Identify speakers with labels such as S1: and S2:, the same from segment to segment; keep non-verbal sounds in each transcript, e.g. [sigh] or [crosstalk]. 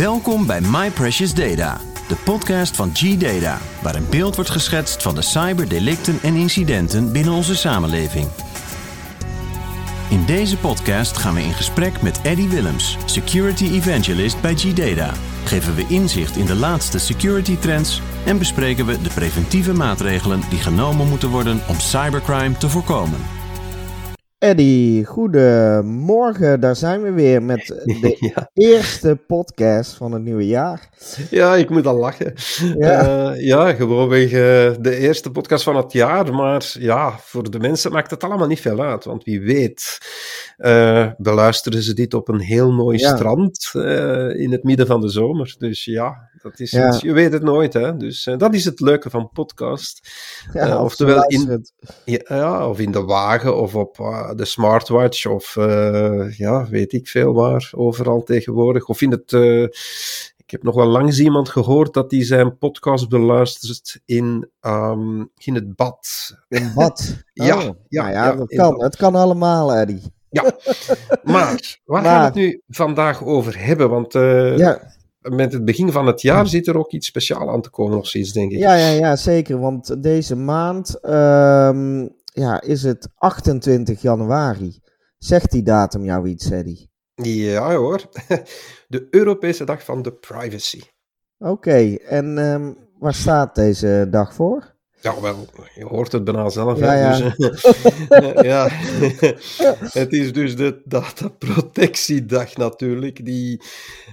S1: Welkom bij My Precious Data, de podcast van G-Data, waar een beeld wordt geschetst van de cyberdelicten en incidenten binnen onze samenleving. In deze podcast gaan we in gesprek met Eddie Willems, Security Evangelist bij G-Data. Geven we inzicht in de laatste security trends en bespreken we de preventieve maatregelen die genomen moeten worden om cybercrime te voorkomen.
S2: Eddie, goedemorgen. Daar zijn we weer met de [laughs]
S3: Ja.
S2: eerste podcast van het nieuwe jaar.
S3: Ja, ik moet al lachen.
S2: Ja.
S3: Ja, ja gewoonweg eh, de eerste podcast van het jaar. Maar ja, voor de mensen maakt het allemaal niet veel uit. Want wie weet, eh, beluisteren ze dit op een heel mooi
S2: Ja.
S3: strand eh, in het midden van de zomer. Dus ja, dat is iets- je weet het nooit. Hè? Dus eh, dat is het leuke van podcast. Eh, oftewel in- ja, of in de wagen, of op de smartwatch, of eh, ja, weet ik veel waar, overal tegenwoordig. Of in het. eh, ik heb nog wel langs iemand gehoord dat hij zijn podcast beluistert in, ehm, in het bad.
S2: In bad. [laughs]
S3: Ja,
S2: Oh,
S3: ja,
S2: nou ja,
S3: ja,
S2: dat kan. Het kan allemaal, Eddie.
S3: Ja, [laughs] maar waar gaan we het nu vandaag over hebben? Want eh,
S2: Ja,
S3: met het begin van het jaar zit er ook iets speciaals aan te komen, nog steeds, denk ik.
S2: ja, ja, ja, zeker. Want deze maand ehm, ja, is het 28 januari. Zegt die datum jou iets, Eddie?
S3: Ja hoor, [laughs] de Europese Dag van de Privacy.
S2: Oké, en ehm, waar staat deze dag voor?
S3: Ja, wel, je hoort het bijna zelf.
S2: Ja, ja.
S3: Dus, [laughs] ja. het is dus de dataprotectiedag natuurlijk. Die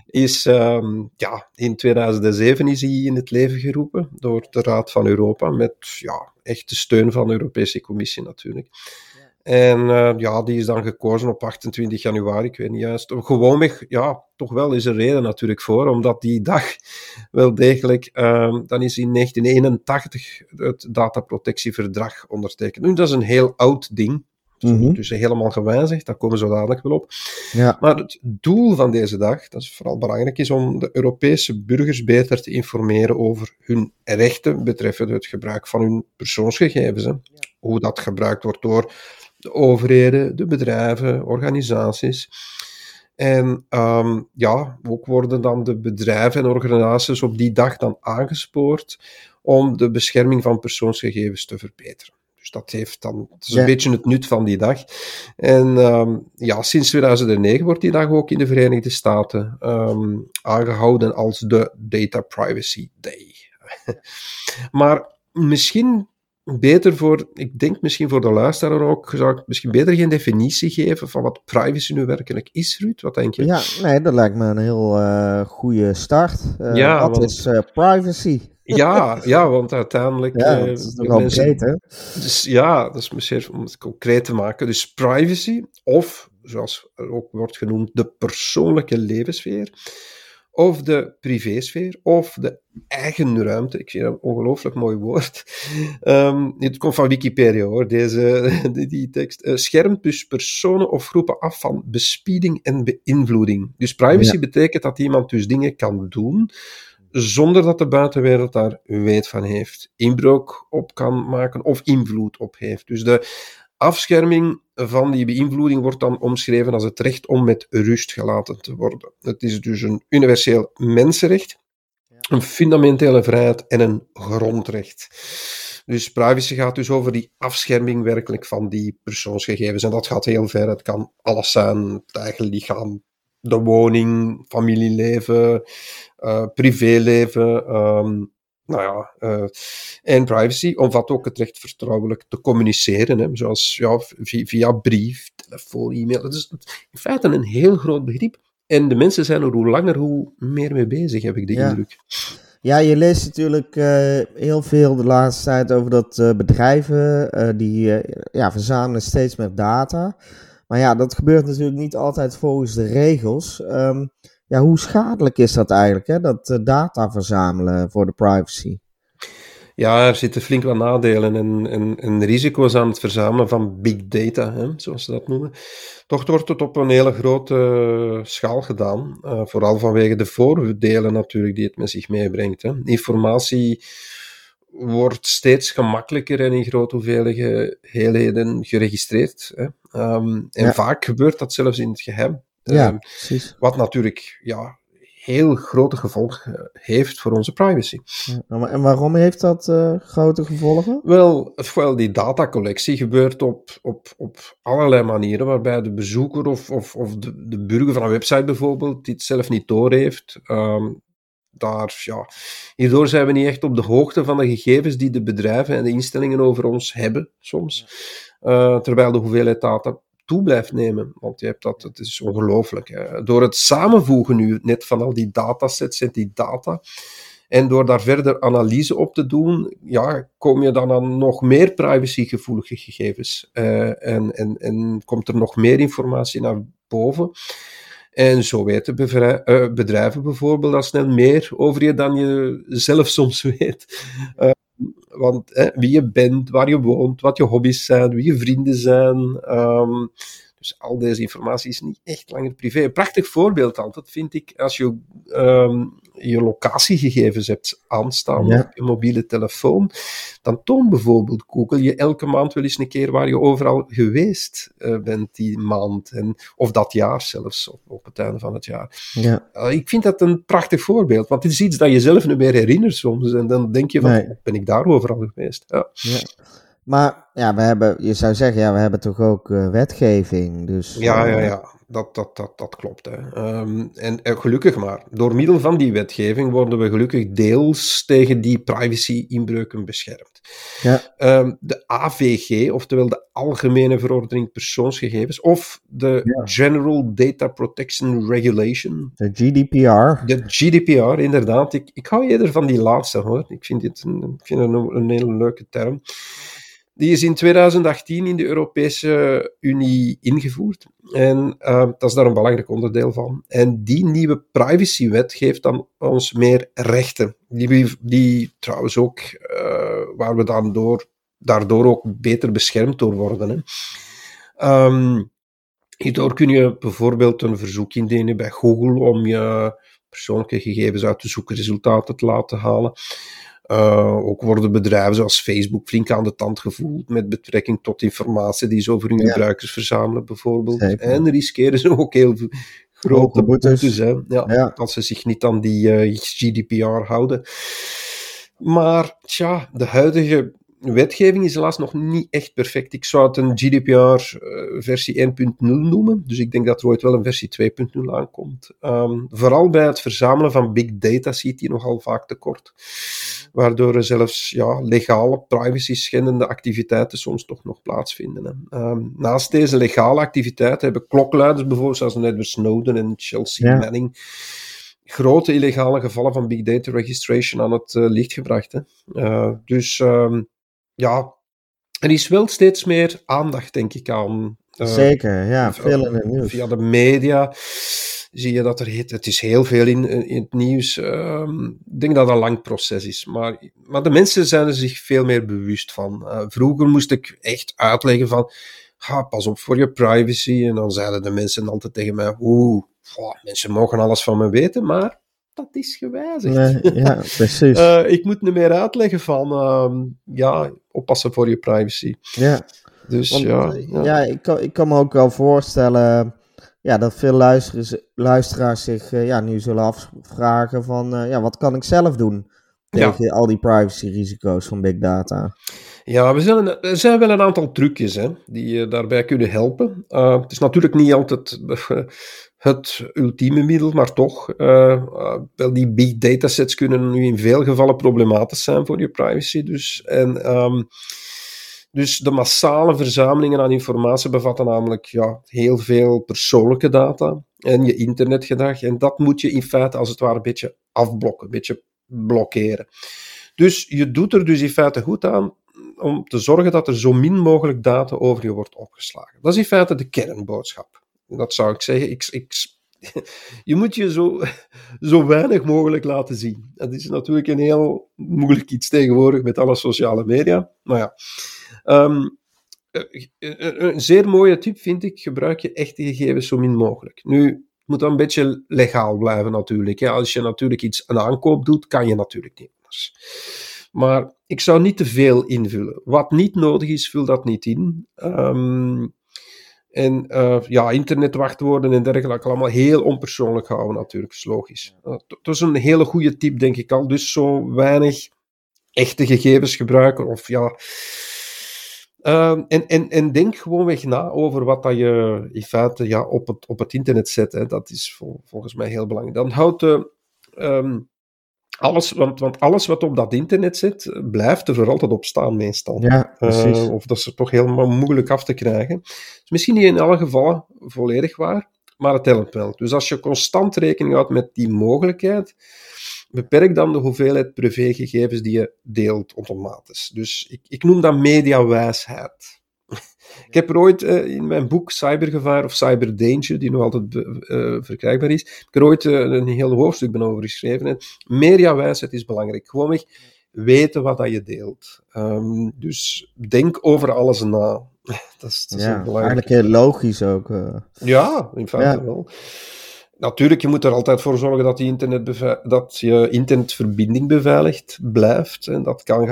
S3: is, ehm, ja, in 2007 is die in het leven geroepen door de Raad van Europa, met ja, echt de steun van de Europese Commissie natuurlijk. En eh, ja, die is dan gekozen op 28 januari, ik weet niet juist. Gewoonweg, ja, toch wel is er reden natuurlijk voor, omdat die dag [laughs] wel degelijk, ehm, dan is in 1981 het dataprotectieverdrag ondertekend. Nu, dat is een heel oud ding,
S2: Mhm.
S3: dus helemaal gewijzigd, daar komen we zo dadelijk wel op.
S2: Ja,
S3: Maar het doel van deze dag, dat is vooral belangrijk, is om de Europese burgers beter te informeren over hun rechten betreffende het gebruik van hun persoonsgegevens. Hè. Hoe dat gebruikt wordt door de overheden, de bedrijven, organisaties. En ehm, ja, ook worden dan de bedrijven en organisaties op die dag dan aangespoord om de bescherming van persoonsgegevens te verbeteren. Dus dat heeft dan, dat is een
S2: Ja.
S3: beetje het nut van die dag. En ehm, ja, sinds 2009 wordt die dag ook in de Verenigde Staten ehm, aangehouden als de Data Privacy Day. [laughs] maar misschien beter voor, ik denk misschien voor de luisteraar ook, zou ik misschien beter geen definitie geven van wat privacy nu werkelijk is, Ruud? Wat denk je?
S2: ja nee, dat lijkt me een heel eh goede start.
S3: Ja,
S2: wat
S3: want-
S2: is eh, privacy?
S3: Ja, [laughs] ja, want uiteindelijk.
S2: Ja, dat is
S3: mensen-
S2: breed, hè?
S3: Dus ja, dat is misschien om het concreet te maken. Dus privacy, of zoals er ook wordt genoemd, de persoonlijke levenssfeer, of de privésfeer, of de eigen ruimte. Ik vind dat een ongelooflijk mooi woord. [laughs] Ehm, het komt van Wikipedia hoor, deze, [laughs] die, die tekst. Eh, schermt dus personen of groepen af van bespieding en beïnvloeding. Dus privacy
S2: Ja.
S3: betekent dat iemand dus dingen kan doen zonder dat de buitenwereld daar weet van heeft, inbreuk op kan maken of invloed op heeft. Dus de afscherming van die beïnvloeding wordt dan omschreven als het recht om met rust gelaten te worden. Het is dus een universeel mensenrecht, een fundamentele vrijheid en een grondrecht. Dus privacy gaat dus over die afscherming werkelijk van die persoonsgegevens. En dat gaat heel ver. Het kan alles zijn, het eigen lichaam, de woning, familieleven, eh, privéleven. ehm, nou ja, eh, en privacy omvat ook het recht vertrouwelijk te communiceren, hè, zoals ja, via, via brief, telefoon, e-mail. Dat is in feite een heel groot begrip. En de mensen zijn er hoe langer, hoe meer mee bezig, heb ik de
S2: Ja.
S3: indruk.
S2: Ja, je leest natuurlijk eh, heel veel de laatste tijd over dat eh, bedrijven die ja, verzamelen steeds meer data. Maar ja, dat gebeurt natuurlijk niet altijd volgens de regels. Ehm, ja, hoe schadelijk is dat eigenlijk, hè, dat eh, data verzamelen voor de privacy?
S3: Ja, er zitten flink wat nadelen en, en, en risico's aan het verzamelen van big data, hè, zoals ze dat noemen. Toch wordt het op een hele grote eh, schaal gedaan, eh, vooral vanwege de voordelen natuurlijk die het met zich meebrengt. Hè. Informatie wordt steeds gemakkelijker en in grote hoeveelheden geregistreerd. Hè. Ehm, en
S2: Ja.
S3: vaak gebeurt dat zelfs in het geheim.
S2: Ja,
S3: Ehm,
S2: precies.
S3: wat natuurlijk ja, heel grote gevolgen heeft voor onze privacy.
S2: Ja, en waarom heeft dat uh, grote gevolgen?
S3: Wel, wel, die datacollectie gebeurt op, op, op allerlei manieren, waarbij de bezoeker of, of, of de, de burger van een website bijvoorbeeld, die het zelf niet doorheeft, um, daar, ja, hierdoor zijn we niet echt op de hoogte van de gegevens die de bedrijven en de instellingen over ons hebben, soms. Uh, terwijl de hoeveelheid data toe blijft nemen. Want je hebt dat, het is ongelooflijk. Door het samenvoegen nu net van al die datasets en die data, en door daar verder analyse op te doen, ja, kom je dan aan nog meer privacygevoelige gegevens. Uh, en, en, en komt er nog meer informatie naar boven. En zo weten eh, bedrijven bijvoorbeeld al snel meer over je dan je zelf soms [laughs] weet. Uh, want hè, wie je bent, waar je woont, wat je hobby's zijn, wie je vrienden zijn. Um, dus al deze informatie is niet echt langer privé. Een prachtig voorbeeld altijd vind ik als je um, je locatiegegevens hebt aanstaan op je mobiele telefoon, dan toont bijvoorbeeld Google je elke maand wel eens een keer waar je overal geweest uh, bent die maand. En, of dat jaar zelfs, op, op het einde van het jaar. Ja. Uh, ik vind dat een prachtig voorbeeld, want het is iets dat je zelf niet meer herinnert soms. En dan denk je van, nee. ben ik daar overal geweest? Ja.
S2: ja. Maar ja, we hebben, je zou zeggen, ja, we hebben toch ook uh, wetgeving. Dus,
S3: ja, ja, ja dat, dat, dat, dat klopt. Hè. Um, en, en, gelukkig maar, door middel van die wetgeving worden we gelukkig deels tegen die privacy-inbreuken beschermd. Ja. Um, de AVG, oftewel de Algemene Verordening Persoonsgegevens, of de ja. General Data Protection Regulation.
S2: De GDPR.
S3: De GDPR, inderdaad. Ik, ik hou eerder van die laatste hoor. Ik vind dit een, ik vind een, een hele leuke term. Die is in 2018 in de Europese Unie ingevoerd. En uh, dat is daar een belangrijk onderdeel van. En die nieuwe privacywet geeft dan ons meer rechten. Die, die trouwens ook, uh, waar we dan door, daardoor ook beter beschermd door worden. Um, hierdoor kun je bijvoorbeeld een verzoek indienen bij Google om je persoonlijke gegevens uit de zoekresultaten te laten halen. Uh, ook worden bedrijven zoals Facebook flink aan de tand gevoeld met betrekking tot informatie die ze over hun gebruikers verzamelen, bijvoorbeeld. En riskeren ze ook heel grote boetes, hè, ja, ja. als ze zich niet aan die uh, eh, GDPR houden. Maar tja, de huidige wetgeving is helaas nog niet echt perfect. Ik zou het een GDPR uh, versie 1.0 noemen. Dus ik denk dat er ooit wel een versie 2.0 aankomt. Um, vooral bij het verzamelen van big data ziet hij nogal vaak tekort. Waardoor er zelfs ja, legale, privacy-schendende activiteiten soms toch nog plaatsvinden. Um, naast deze legale activiteiten hebben klokluiders bijvoorbeeld, zoals Edward Snowden en Chelsea ja. Manning, grote illegale gevallen van big data registration aan het uh, licht gebracht. Hè. Uh, dus um, ja, er is wel steeds meer aandacht, denk ik, aan.
S2: Uh, Zeker, ja, veel in het nieuws.
S3: Via de media zie je dat er het is heel veel in, in het nieuws. Um, ik denk dat dat een lang proces is. Maar, maar de mensen zijn er zich veel meer bewust van. Uh, vroeger moest ik echt uitleggen van, pas op voor je privacy. En dan zeiden de mensen altijd tegen mij, oeh, mensen mogen alles van me weten, maar dat is gewijzigd.
S2: Nee, ja, [laughs] precies.
S3: uh, ik moet niet meer uitleggen van, uh, ja, oppassen voor je privacy.
S2: Ja.
S3: Dus
S2: Want,
S3: ja.
S2: Ja, ja ik, kan, ik kan me ook wel voorstellen ja, dat veel luisteraars, luisteraars zich uh, ja, nu zullen afvragen van, ja, wat kan ik zelf doen tegen ja. al die privacy-risico's van big data?
S3: Ja, we zijn, er zijn wel een aantal trucjes hè, die je daarbij kunnen helpen. Uh, het is natuurlijk niet altijd [laughs] het ultieme middel, maar toch, uh, wel die big datasets kunnen nu in veel gevallen problematisch zijn voor je privacy. Dus, en, um, dus de massale verzamelingen aan informatie bevatten namelijk ja, heel veel persoonlijke data en je internetgedrag. En dat moet je in feite als het ware een beetje afblokken, een beetje blokkeren. Dus je doet er dus in feite goed aan om te zorgen dat er zo min mogelijk data over je wordt opgeslagen. Dat is in feite de kernboodschap. Dat zou ik zeggen. Ik, ik, [laughs] je moet je zo, [laughs] zo weinig mogelijk laten zien. Dat is natuurlijk een heel moeilijk iets tegenwoordig met alle sociale media. Maar ja. Um, een zeer mooie tip vind ik, gebruik je echte gegevens zo min mogelijk. Nu, moet dan een beetje legaal blijven natuurlijk. Als je natuurlijk iets een aankoop doet, kan je natuurlijk niet anders. Maar ik zou niet te veel invullen. Wat niet nodig is, vul dat niet in. Um, En uh, ja, internetwachtwoorden en dergelijke, allemaal heel onpersoonlijk houden natuurlijk, is logisch. Uh, dat is een hele goede tip, denk ik al. Dus zo weinig echte gegevens gebruiken of ja... Uh, en, en, en denk gewoonweg na over wat dat je in feite ja, op, het, op het internet zet. Hè. Dat is vol, volgens mij heel belangrijk. Dan houdt de, um, alles, want, want alles wat op dat internet zit, blijft er voor altijd op staan meestal.
S2: Ja, precies.
S3: Uh, of dat is er toch helemaal moeilijk af te krijgen. Is misschien niet in alle gevallen volledig waar, maar het helpt wel. Dus als je constant rekening houdt met die mogelijkheid, beperk dan de hoeveelheid privégegevens die je deelt automatisch. Dus ik, ik noem dat mediawijsheid. Ik heb er ooit uh, in mijn boek Cybergevaar of Cyberdanger, die nog altijd uh, verkrijgbaar is, ik er ooit uh, een heel hoofdstuk ben over geschreven. En mediawijsheid is belangrijk. Gewoonweg weten wat dat je deelt. Um, dus denk over alles na. [laughs] dat is, dat is
S2: ja, eigenlijk heel logisch ook.
S3: Ja, in feite ja. wel. Natuurlijk, je moet er altijd voor zorgen dat, die internet dat je internetverbinding beveiligd blijft. En dat kan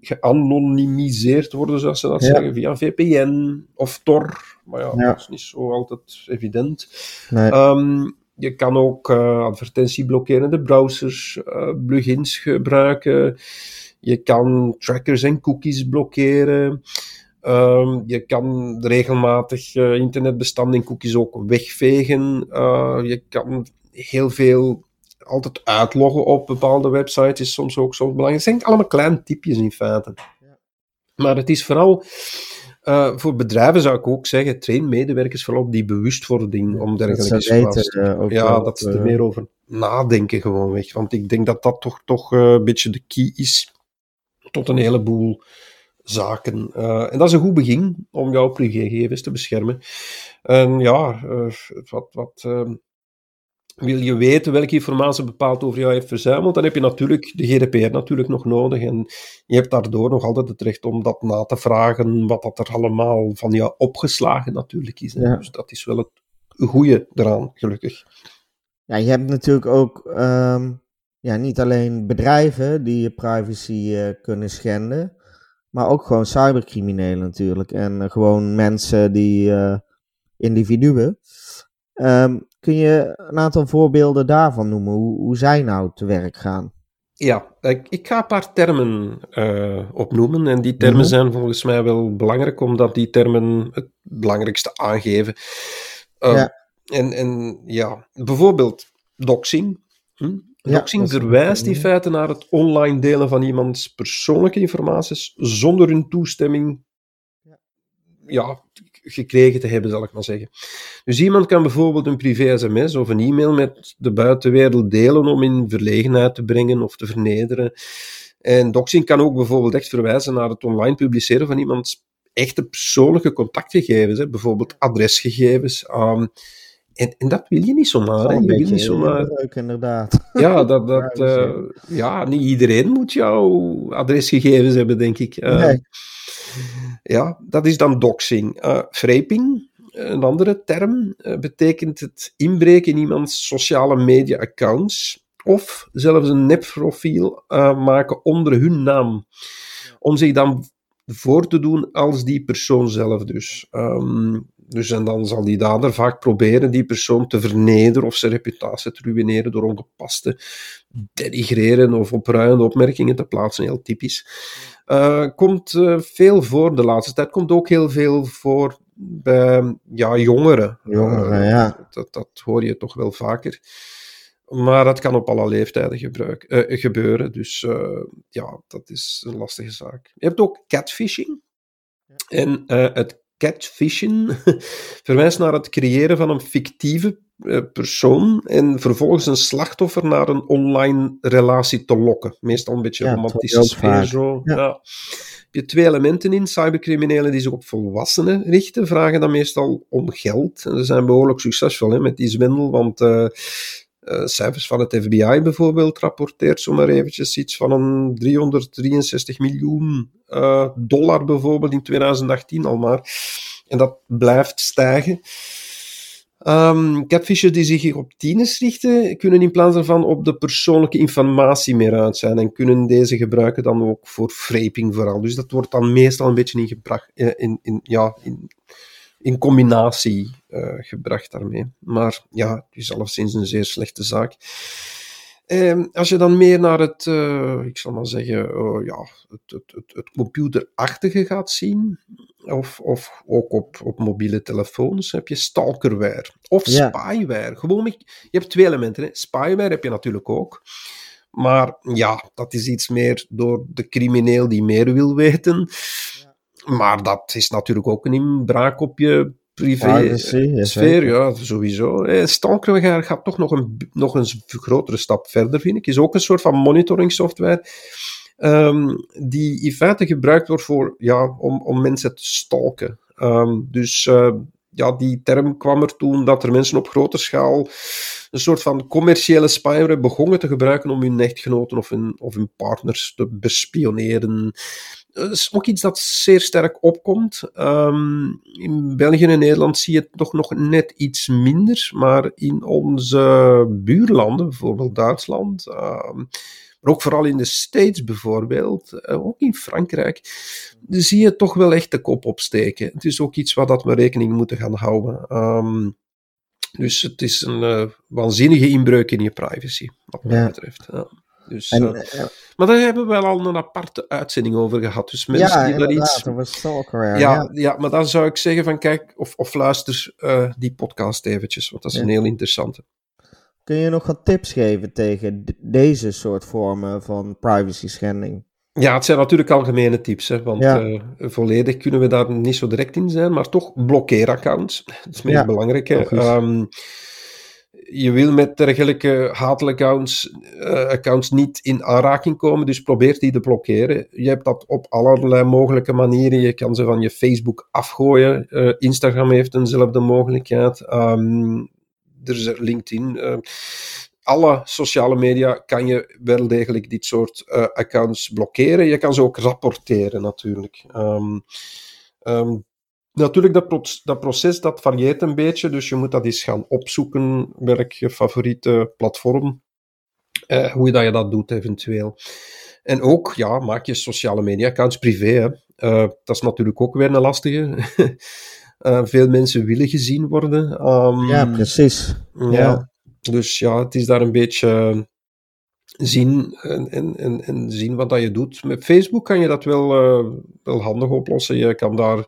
S3: geanonimiseerd worden, zoals ze dat ja. zeggen, via VPN of Tor. Maar ja, ja, dat is niet zo altijd evident.
S2: Nee.
S3: Um, je kan ook uh, advertentieblokkerende browsers, uh, plugins gebruiken. Je kan trackers en cookies blokkeren. Um, je kan regelmatig uh, internetbestanden cookies ook wegvegen. Uh, je kan heel veel altijd uitloggen op bepaalde websites, is soms ook soms belangrijk. Het zijn allemaal kleine tipjes in feite. Ja. Maar het is vooral... Uh, voor bedrijven zou ik ook zeggen, train medewerkers vooral op die bewustwording om dergelijke
S2: situaties.
S3: ja, dat ze er meer over nadenken gewoon weg. Want ik denk dat dat toch, toch een beetje de key is tot een heleboel zaken. Uh, en dat is een goed begin om jouw privégegevens te beschermen. En ja, uh, wat, wat uh, wil je weten welke informatie bepaald over jou heeft verzameld, dan heb je natuurlijk de GDPR natuurlijk nog nodig. En je hebt daardoor nog altijd het recht om dat na te vragen, wat dat er allemaal van jou opgeslagen natuurlijk is. Ja. Dus dat is wel het goede eraan, gelukkig.
S2: Ja, je hebt natuurlijk ook um, ja, niet alleen bedrijven die je privacy kunnen schenden, maar ook gewoon cybercriminelen natuurlijk. En uh, gewoon mensen die, uh, individuen. Um, kun je een aantal voorbeelden daarvan noemen, hoe, hoe zij nou te werk gaan?
S3: Ja, ik, ik ga een paar termen uh, opnoemen. En die termen -hmm. zijn volgens mij wel belangrijk, omdat die termen het belangrijkste aangeven. ja. En, en ja, bijvoorbeeld doxing. Hm? Doxing ja, verwijst in feite naar het online delen van iemands persoonlijke informaties zonder hun toestemming ja, gekregen te hebben, zal ik maar zeggen. Dus iemand kan bijvoorbeeld een privé-sms of een e-mail met de buitenwereld delen om in verlegenheid te brengen of te vernederen. En doxing kan ook bijvoorbeeld echt verwijzen naar het online publiceren van iemands echte persoonlijke contactgegevens, hè, bijvoorbeeld adresgegevens. Um, en, en, dat wil je niet zomaar.
S2: Je
S3: wil niet zomaar.
S2: Leuk, inderdaad. [laughs]
S3: Ja, dat, dat, uh, ja, niet iedereen moet jouw adresgegevens hebben, denk ik. Uh, nee. Ja, dat is dan doxing. Uh, fraping, een andere term, betekent het inbreken in iemands sociale media-accounts of zelfs een nepprofiel maken onder hun naam. Om zich dan voor te doen als die persoon zelf dus. Um, dus en dan zal die dader vaak proberen die persoon te vernederen of zijn reputatie te ruïneren door ongepaste, denigreren of opruiende opmerkingen te plaatsen. Heel typisch. Uh, komt uh, veel voor de laatste tijd. Komt ook heel veel voor bij ja, jongeren.
S2: Jongeren, uh, ja.
S3: Dat, dat hoor je toch wel vaker. Maar dat kan op alle leeftijden gebruik, gebeuren. Dus ja, dat is een lastige zaak. Je hebt ook catfishing. En het catfishing [laughs] verwijst naar het creëren van een fictieve uh, persoon en vervolgens een slachtoffer naar een online relatie te lokken. Meestal een beetje
S2: ja,
S3: romantische sfeer zo. Ja. Ja. Je twee elementen in. Cybercriminelen die zich op volwassenen richten, vragen dan meestal om geld. En ze zijn behoorlijk succesvol hè, met die zwendel, want uh, cijfers van het FBI bijvoorbeeld rapporteert zomaar eventjes iets van een 363 miljoen uh, dollar bijvoorbeeld in 2018 al maar. En dat blijft stijgen. Um, die zich op tieners richten, kunnen in plaats daarvan op de persoonlijke informatie meer uit zijn en kunnen deze gebruiken dan ook voor fraping vooral. Dus dat wordt dan meestal een beetje in, gebracht, in, in, ja, in, in combinatie uh, gebracht daarmee. Maar ja, het is alleszins een zeer slechte zaak. Um, als je dan meer naar het, uh, ik zal maar zeggen, uh, ja, het, het, het, het, computerachtige gaat zien, of, of ook op, op mobiele telefoons, heb je stalkerware of ja. spyware. Gewoon, je hebt twee elementen. Hè. Spyware heb je natuurlijk ook. Maar ja, dat is iets meer door de crimineel die meer wil weten. Maar dat is natuurlijk ook een inbraak op je privé-sfeer. Ja, sowieso. Eh, Stalker gaat toch nog een, nog een grotere stap verder, vind ik. Is ook een soort van monitoring software. Um, die in feite gebruikt wordt voor, ja, om, om mensen te stalken. Um, dus uh, ja, die term kwam er toen dat er mensen op grote schaal een soort van commerciële spyware begonnen te gebruiken om hun echtgenoten of hun, of hun partners te bespioneren. Dat is ook iets dat zeer sterk opkomt. Um, in België en Nederland zie je het toch nog net iets minder, maar in onze buurlanden, bijvoorbeeld Duitsland, um, maar ook vooral in de States bijvoorbeeld, uh, ook in Frankrijk, zie je toch wel echt de kop opsteken. Het is ook iets waar dat we rekening moeten gaan houden. Um, dus het is een uh, waanzinnige inbreuk in je privacy, wat mij ja. betreft. Ja. Dus, en, uh, maar daar hebben we wel al een aparte uitzending over gehad. Dus mensen
S2: ja,
S3: die daar iets.
S2: Stalker, ja,
S3: ja, ja. maar dan zou ik zeggen van kijk, of, of luister uh, die podcast eventjes, want dat is een heel interessante.
S2: Kun je nog wat tips geven tegen deze soort vormen van privacy schending?
S3: Ja, het zijn natuurlijk algemene tips, hè, want ja. uh, volledig kunnen we daar niet zo direct in zijn, maar toch blokkeer accounts. [laughs] Dat is meer belangrijk. Um, je wil met dergelijke hatelijke accounts, uh, accounts niet in aanraking komen, dus probeer die te blokkeren. Je hebt dat op allerlei mogelijke manieren. Je kan ze van je Facebook afgooien. Uh, Instagram heeft eenzelfde mogelijkheid. Um, er is LinkedIn. Uh, alle sociale media kan je wel degelijk dit soort uh, accounts blokkeren. Je kan ze ook rapporteren natuurlijk. Um, natuurlijk, dat, dat, proces dat varieert een beetje, dus je moet dat eens gaan opzoeken, welk je favoriete platform, uh, hoe dat je dat doet eventueel. En ook, ja, maak je sociale media accounts privé. Hè. Uh, dat is natuurlijk ook weer een lastige. uh, [laughs] veel mensen willen gezien worden. Um,
S2: ja, precies.
S3: Ja. ja. Dus ja, het is daar een beetje zien en, en, en, zien wat dat je doet. Met Facebook kan je dat wel, uh, wel handig oplossen. Je kan daar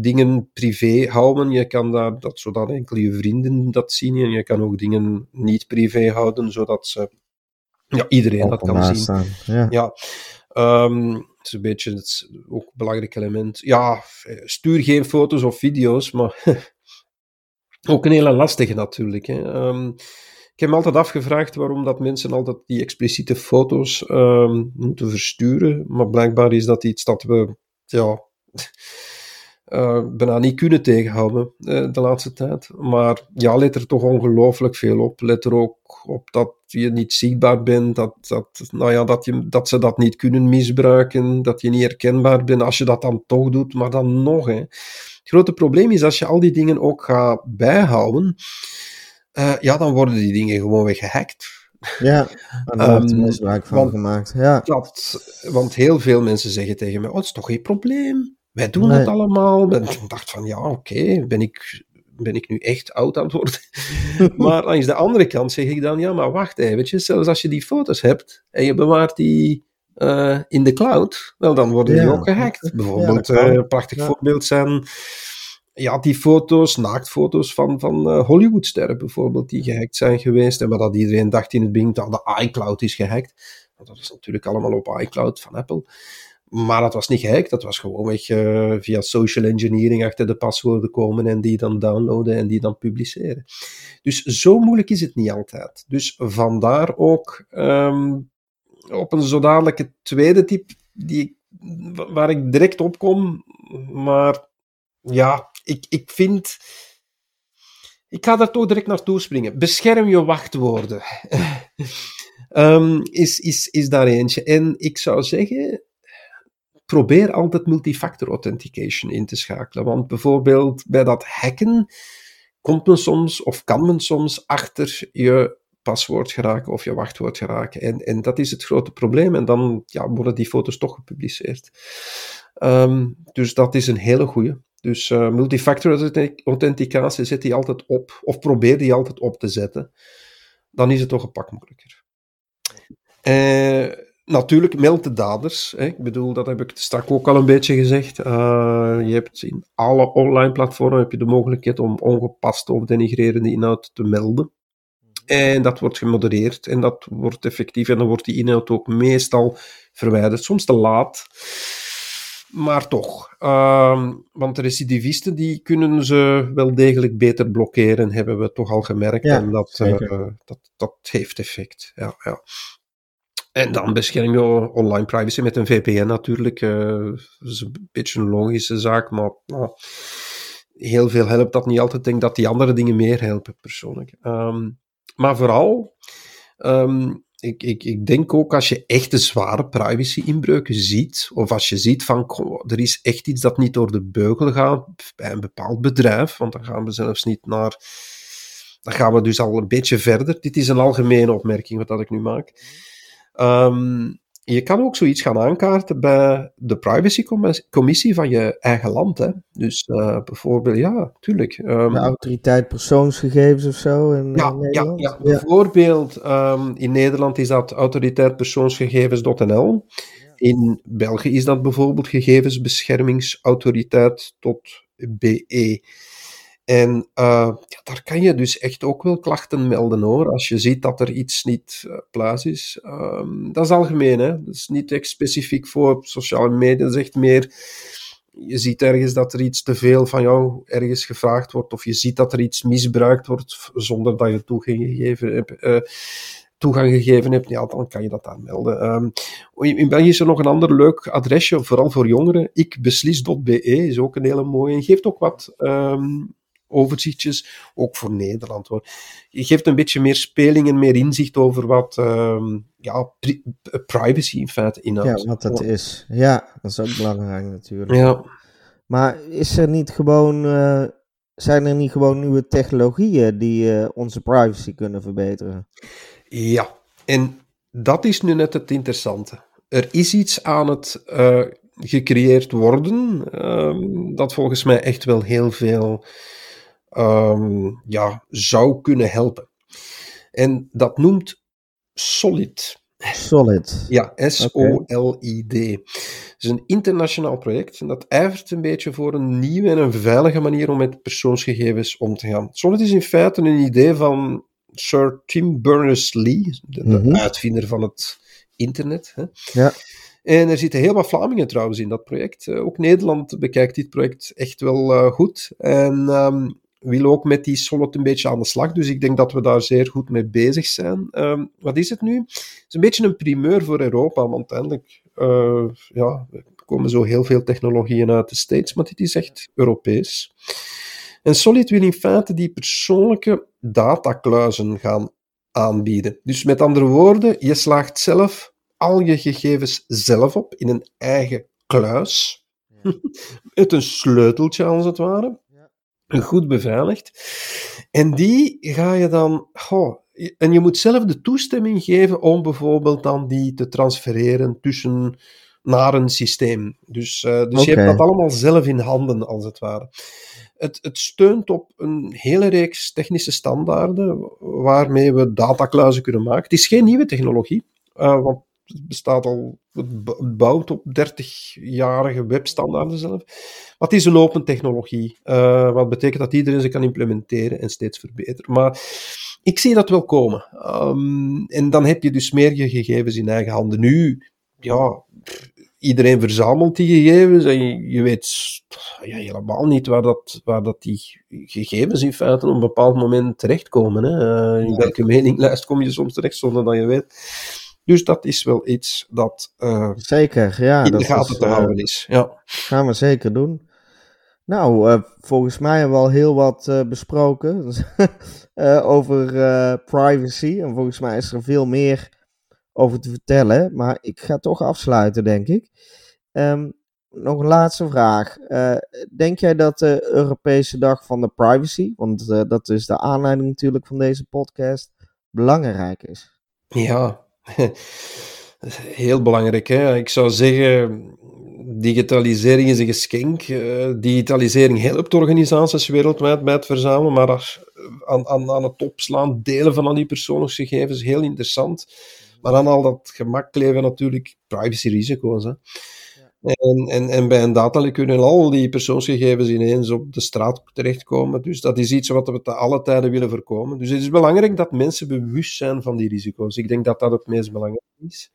S3: dingen privé houden. Je kan daar, dat, zodat enkel je vrienden dat zien. En je kan ook dingen niet privé houden, zodat ze, ja, iedereen dat kan zien. Staan. Ja. ja. Um, het is een beetje het, ook een belangrijk element. Ja, stuur geen foto's of video's, maar [laughs] ook een hele lastige natuurlijk. Hè. Um, ik heb me altijd afgevraagd waarom dat mensen altijd die expliciete foto's um, moeten versturen. Maar blijkbaar is dat iets dat we ja, uh, bijna niet kunnen tegenhouden uh, de laatste tijd. Maar ja, let er toch ongelooflijk veel op. Let er ook op dat je niet zichtbaar bent, dat, dat, nou ja, dat, je, dat ze dat niet kunnen misbruiken, dat je niet herkenbaar bent als je dat dan toch doet. Maar dan nog, hè. het grote probleem is als je al die dingen ook gaat bijhouden, uh, ja, dan worden die dingen gewoon weer gehackt.
S2: Ja, [laughs] daar wordt um, misbruik van
S3: want,
S2: gemaakt. Ja.
S3: Dat, want heel veel mensen zeggen tegen mij, oh, het is toch geen probleem? Wij doen nee. het allemaal. Ik dacht van, ja, oké, okay, ben, ik, ben ik nu echt oud aan het worden? [laughs] [laughs] maar langs de andere kant zeg ik dan, ja, maar wacht eventjes, zelfs als je die foto's hebt en je bewaart die uh, in de cloud, wel, dan worden ja. die ook gehackt. Bijvoorbeeld, ja, een uh, prachtig ja. voorbeeld zijn ja, die foto's, naaktfoto's van, van uh, Hollywoodsterren bijvoorbeeld, die gehackt zijn geweest. En waar dat iedereen dacht in het begin dat de iCloud is gehackt. Want dat is natuurlijk allemaal op iCloud van Apple. Maar dat was niet gehackt, dat was gewoon weg via social engineering achter de paswoorden komen en die dan downloaden en die dan publiceren. Dus zo moeilijk is het niet altijd. Dus vandaar ook um, op een zo dadelijke tweede tip die, waar ik direct op kom, maar ja, ik, ik vind. Ik ga daar toch direct naartoe springen. Bescherm je wachtwoorden. um, [laughs] is, is, is daar eentje. En ik zou zeggen, probeer altijd multifactor authentication in te schakelen. Want bijvoorbeeld bij dat hacken komt men soms, of kan men soms, achter je paswoord geraken of je wachtwoord geraken. En, en dat is het grote probleem. En dan ja, worden die foto's toch gepubliceerd. Um, dus dat is een hele goede. Dus uh, multifactor authenticatie zet die altijd op, of probeer die altijd op te zetten. Dan is het toch een pak moeilijker. Uh, natuurlijk, meld de daders. Hè. Ik bedoel, dat heb ik straks ook al een beetje gezegd. Uh, je hebt in alle online platformen heb je de mogelijkheid om ongepaste of denigrerende inhoud te melden. En dat wordt gemodereerd en dat wordt effectief en dan wordt die inhoud ook meestal verwijderd. Soms te laat, maar toch. Uh, want de recidivisten die kunnen ze wel degelijk beter blokkeren, hebben we toch al gemerkt.
S2: Ja,
S3: en dat, uh, dat, dat heeft effect. Ja, ja. En dan bescherm je online privacy met een VPN natuurlijk. Uh, dat is een beetje een logische zaak, maar nou, heel veel helpt dat niet altijd. Ik denk dat die andere dingen meer helpen, persoonlijk. Um, maar vooral, um, ik, ik, ik denk ook als je echte zware privacy-inbreuken ziet, of als je ziet van er is echt iets dat niet door de beugel gaat bij een bepaald bedrijf, want dan gaan we zelfs niet naar. Dan gaan we dus al een beetje verder. Dit is een algemene opmerking wat dat ik nu maak. Um, je kan ook zoiets gaan aankaarten bij de privacycommissie van je eigen land. Hè? Dus uh, bijvoorbeeld, ja, tuurlijk.
S2: Um, de autoriteit persoonsgegevens of zo in,
S3: ja,
S2: in Nederland?
S3: Ja, ja. bijvoorbeeld um, in Nederland is dat autoriteit persoonsgegevens.nl. In België is dat bijvoorbeeld gegevensbeschermingsautoriteit tot BE. En ja, daar kan je dus echt ook wel klachten melden hoor. Als je ziet dat er iets niet uh, plaats is. Um, dat is algemeen, hè? Dat is niet echt specifiek voor sociale media. Echt meer. Je ziet ergens dat er iets te veel van jou ergens gevraagd wordt. Of je ziet dat er iets misbruikt wordt zonder dat je toegang gegeven hebt. Uh, toegang gegeven hebt, ja, dan kan je dat daar melden. Um, in België is er nog een ander leuk adresje, vooral voor jongeren. Ikbeslis.be is ook een hele mooie. En geeft ook wat um, overzichtjes, ook voor Nederland hoor. Je geeft een beetje meer speling en meer inzicht over wat um, ja, pri privacy in feite inhoudt.
S2: Ja, wat dat is. Ja, dat is ook belangrijk natuurlijk.
S3: Ja.
S2: Maar is er niet gewoon, uh, zijn er niet gewoon nieuwe technologieën die uh, onze privacy kunnen verbeteren?
S3: Ja, en dat is nu net het interessante. Er is iets aan het uh, gecreëerd worden, um, dat volgens mij echt wel heel veel um, ja, zou kunnen helpen. En dat noemt Solid.
S2: Solid.
S3: Ja, S-O-L-I-D. Het is een internationaal project en dat ijvert een beetje voor een nieuwe en een veilige manier om met persoonsgegevens om te gaan. Solid is in feite een idee van Sir Tim Berners-Lee, de, mm -hmm. uitvinder van het internet. Hè.
S2: Ja.
S3: En er zitten heel wat Vlamingen trouwens in dat project. ook Nederland bekijkt dit project echt wel uh, goed. En um, wil ook met die Solid een beetje aan de slag. Dus ik denk dat we daar zeer goed mee bezig zijn. Um, wat is het nu? Het is een beetje een primeur voor Europa, want uiteindelijk uh, ja, er komen zo heel veel technologieën uit de States, maar dit is echt Europees. En Solid wil in feite die persoonlijke datakluizen gaan aanbieden. Dus met andere woorden, je slaagt zelf al je gegevens zelf op in een eigen kluis. Ja. [laughs] Met een sleuteltje, als het ware goed beveiligd. En die ga je dan. Goh, en je moet zelf de toestemming geven om bijvoorbeeld dan die te transfereren tussen naar een systeem. Dus, uh, dus okay. je hebt dat allemaal zelf in handen, als het ware. Het, het steunt op een hele reeks technische standaarden waarmee we datakluizen kunnen maken. Het is geen nieuwe technologie, uh, want het bestaat al, het bouwt op 30-jarige webstandaarden zelf. Maar het is een open technologie, uh, wat betekent dat iedereen ze kan implementeren en steeds verbeteren. Maar ik zie dat wel komen. Um, en dan heb je dus meer je gegevens in eigen handen. Nu, ja, iedereen verzamelt die gegevens en je, je weet ja, helemaal niet waar, dat, waar dat die gegevens in feite op een bepaald moment terechtkomen. Hè. Uh, in welke [laughs] meninglijst kom je soms terecht zonder dat je weet. Dus dat is wel iets dat uh,
S2: zeker, ja,
S3: in
S2: dat
S3: de gaten
S2: is,
S3: te houden is. Ja.
S2: Gaan we zeker doen. Nou, uh, volgens mij hebben we al heel wat uh, besproken [laughs] over privacy. En volgens mij is er veel meer over te vertellen. Maar ik ga toch afsluiten, denk ik. Um, nog een laatste vraag. denk jij dat de Europese Dag van de Privacy, want dat is de aanleiding natuurlijk van deze podcast, belangrijk is?
S3: Ja, [laughs] heel belangrijk. Hè? Ik zou zeggen, digitalisering is een geschenk. Uh, digitalisering helpt organisaties wereldwijd bij het verzamelen, maar als, aan, aan, het opslaan, delen van al die persoonsgegevens, heel interessant. Maar aan al dat gemak leven natuurlijk privacy-risico's. En, en, en bij een datalek kunnen al die persoonsgegevens ineens op de straat terechtkomen. Dus dat is iets wat we te alle tijden willen voorkomen. Dus het is belangrijk dat mensen bewust zijn van die risico's. Ik denk dat dat het meest belangrijk is.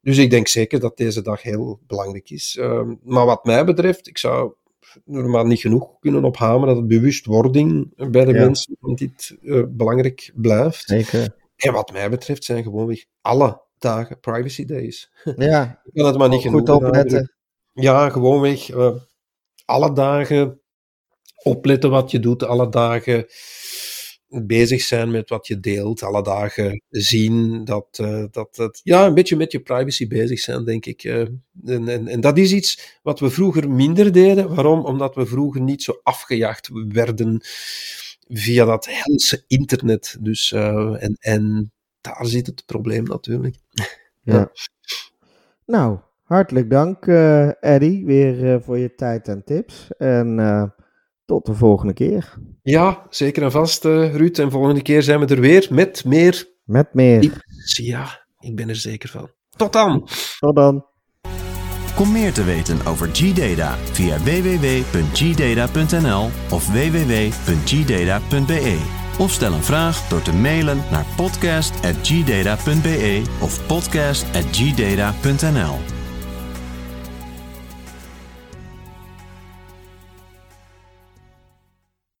S3: Dus ik denk zeker dat deze dag heel belangrijk is. Ehm, maar wat mij betreft, ik zou er maar niet genoeg kunnen ophameren dat het bewustwording bij de mensen dit uh, belangrijk blijft.
S2: Zeker.
S3: En wat mij betreft zijn gewoonweg alle dagen privacy days. [laughs]
S2: Ja,
S3: ik kan het maar niet
S2: goed
S3: genoeg
S2: opletten.
S3: Ja, gewoonweg uh, alle dagen opletten wat je doet, alle dagen bezig zijn met wat je deelt, alle dagen zien dat, uh, dat, dat ja, een beetje met je privacy bezig zijn, denk ik. Uh, en, en, en, dat is iets wat we vroeger minder deden. Waarom? Omdat we vroeger niet zo afgejaagd werden via dat helse internet. Dus, uh, en, en daar zit het probleem natuurlijk. [laughs]
S2: Ja. Nou, hartelijk dank, uh, Eddie, weer uh, voor je tijd en tips. En uh, tot de volgende keer.
S3: Ja, zeker en vast, Ruud. En volgende keer zijn we er weer met meer.
S2: Met meer.
S3: Ja, ik ben er zeker van. Tot dan.
S2: Tot dan.
S1: Kom meer te weten over G-Data via www.gdata.nl of www.gdata.be. Of stel een vraag door te mailen naar podcast.gdata.be of podcast.gdata.nl.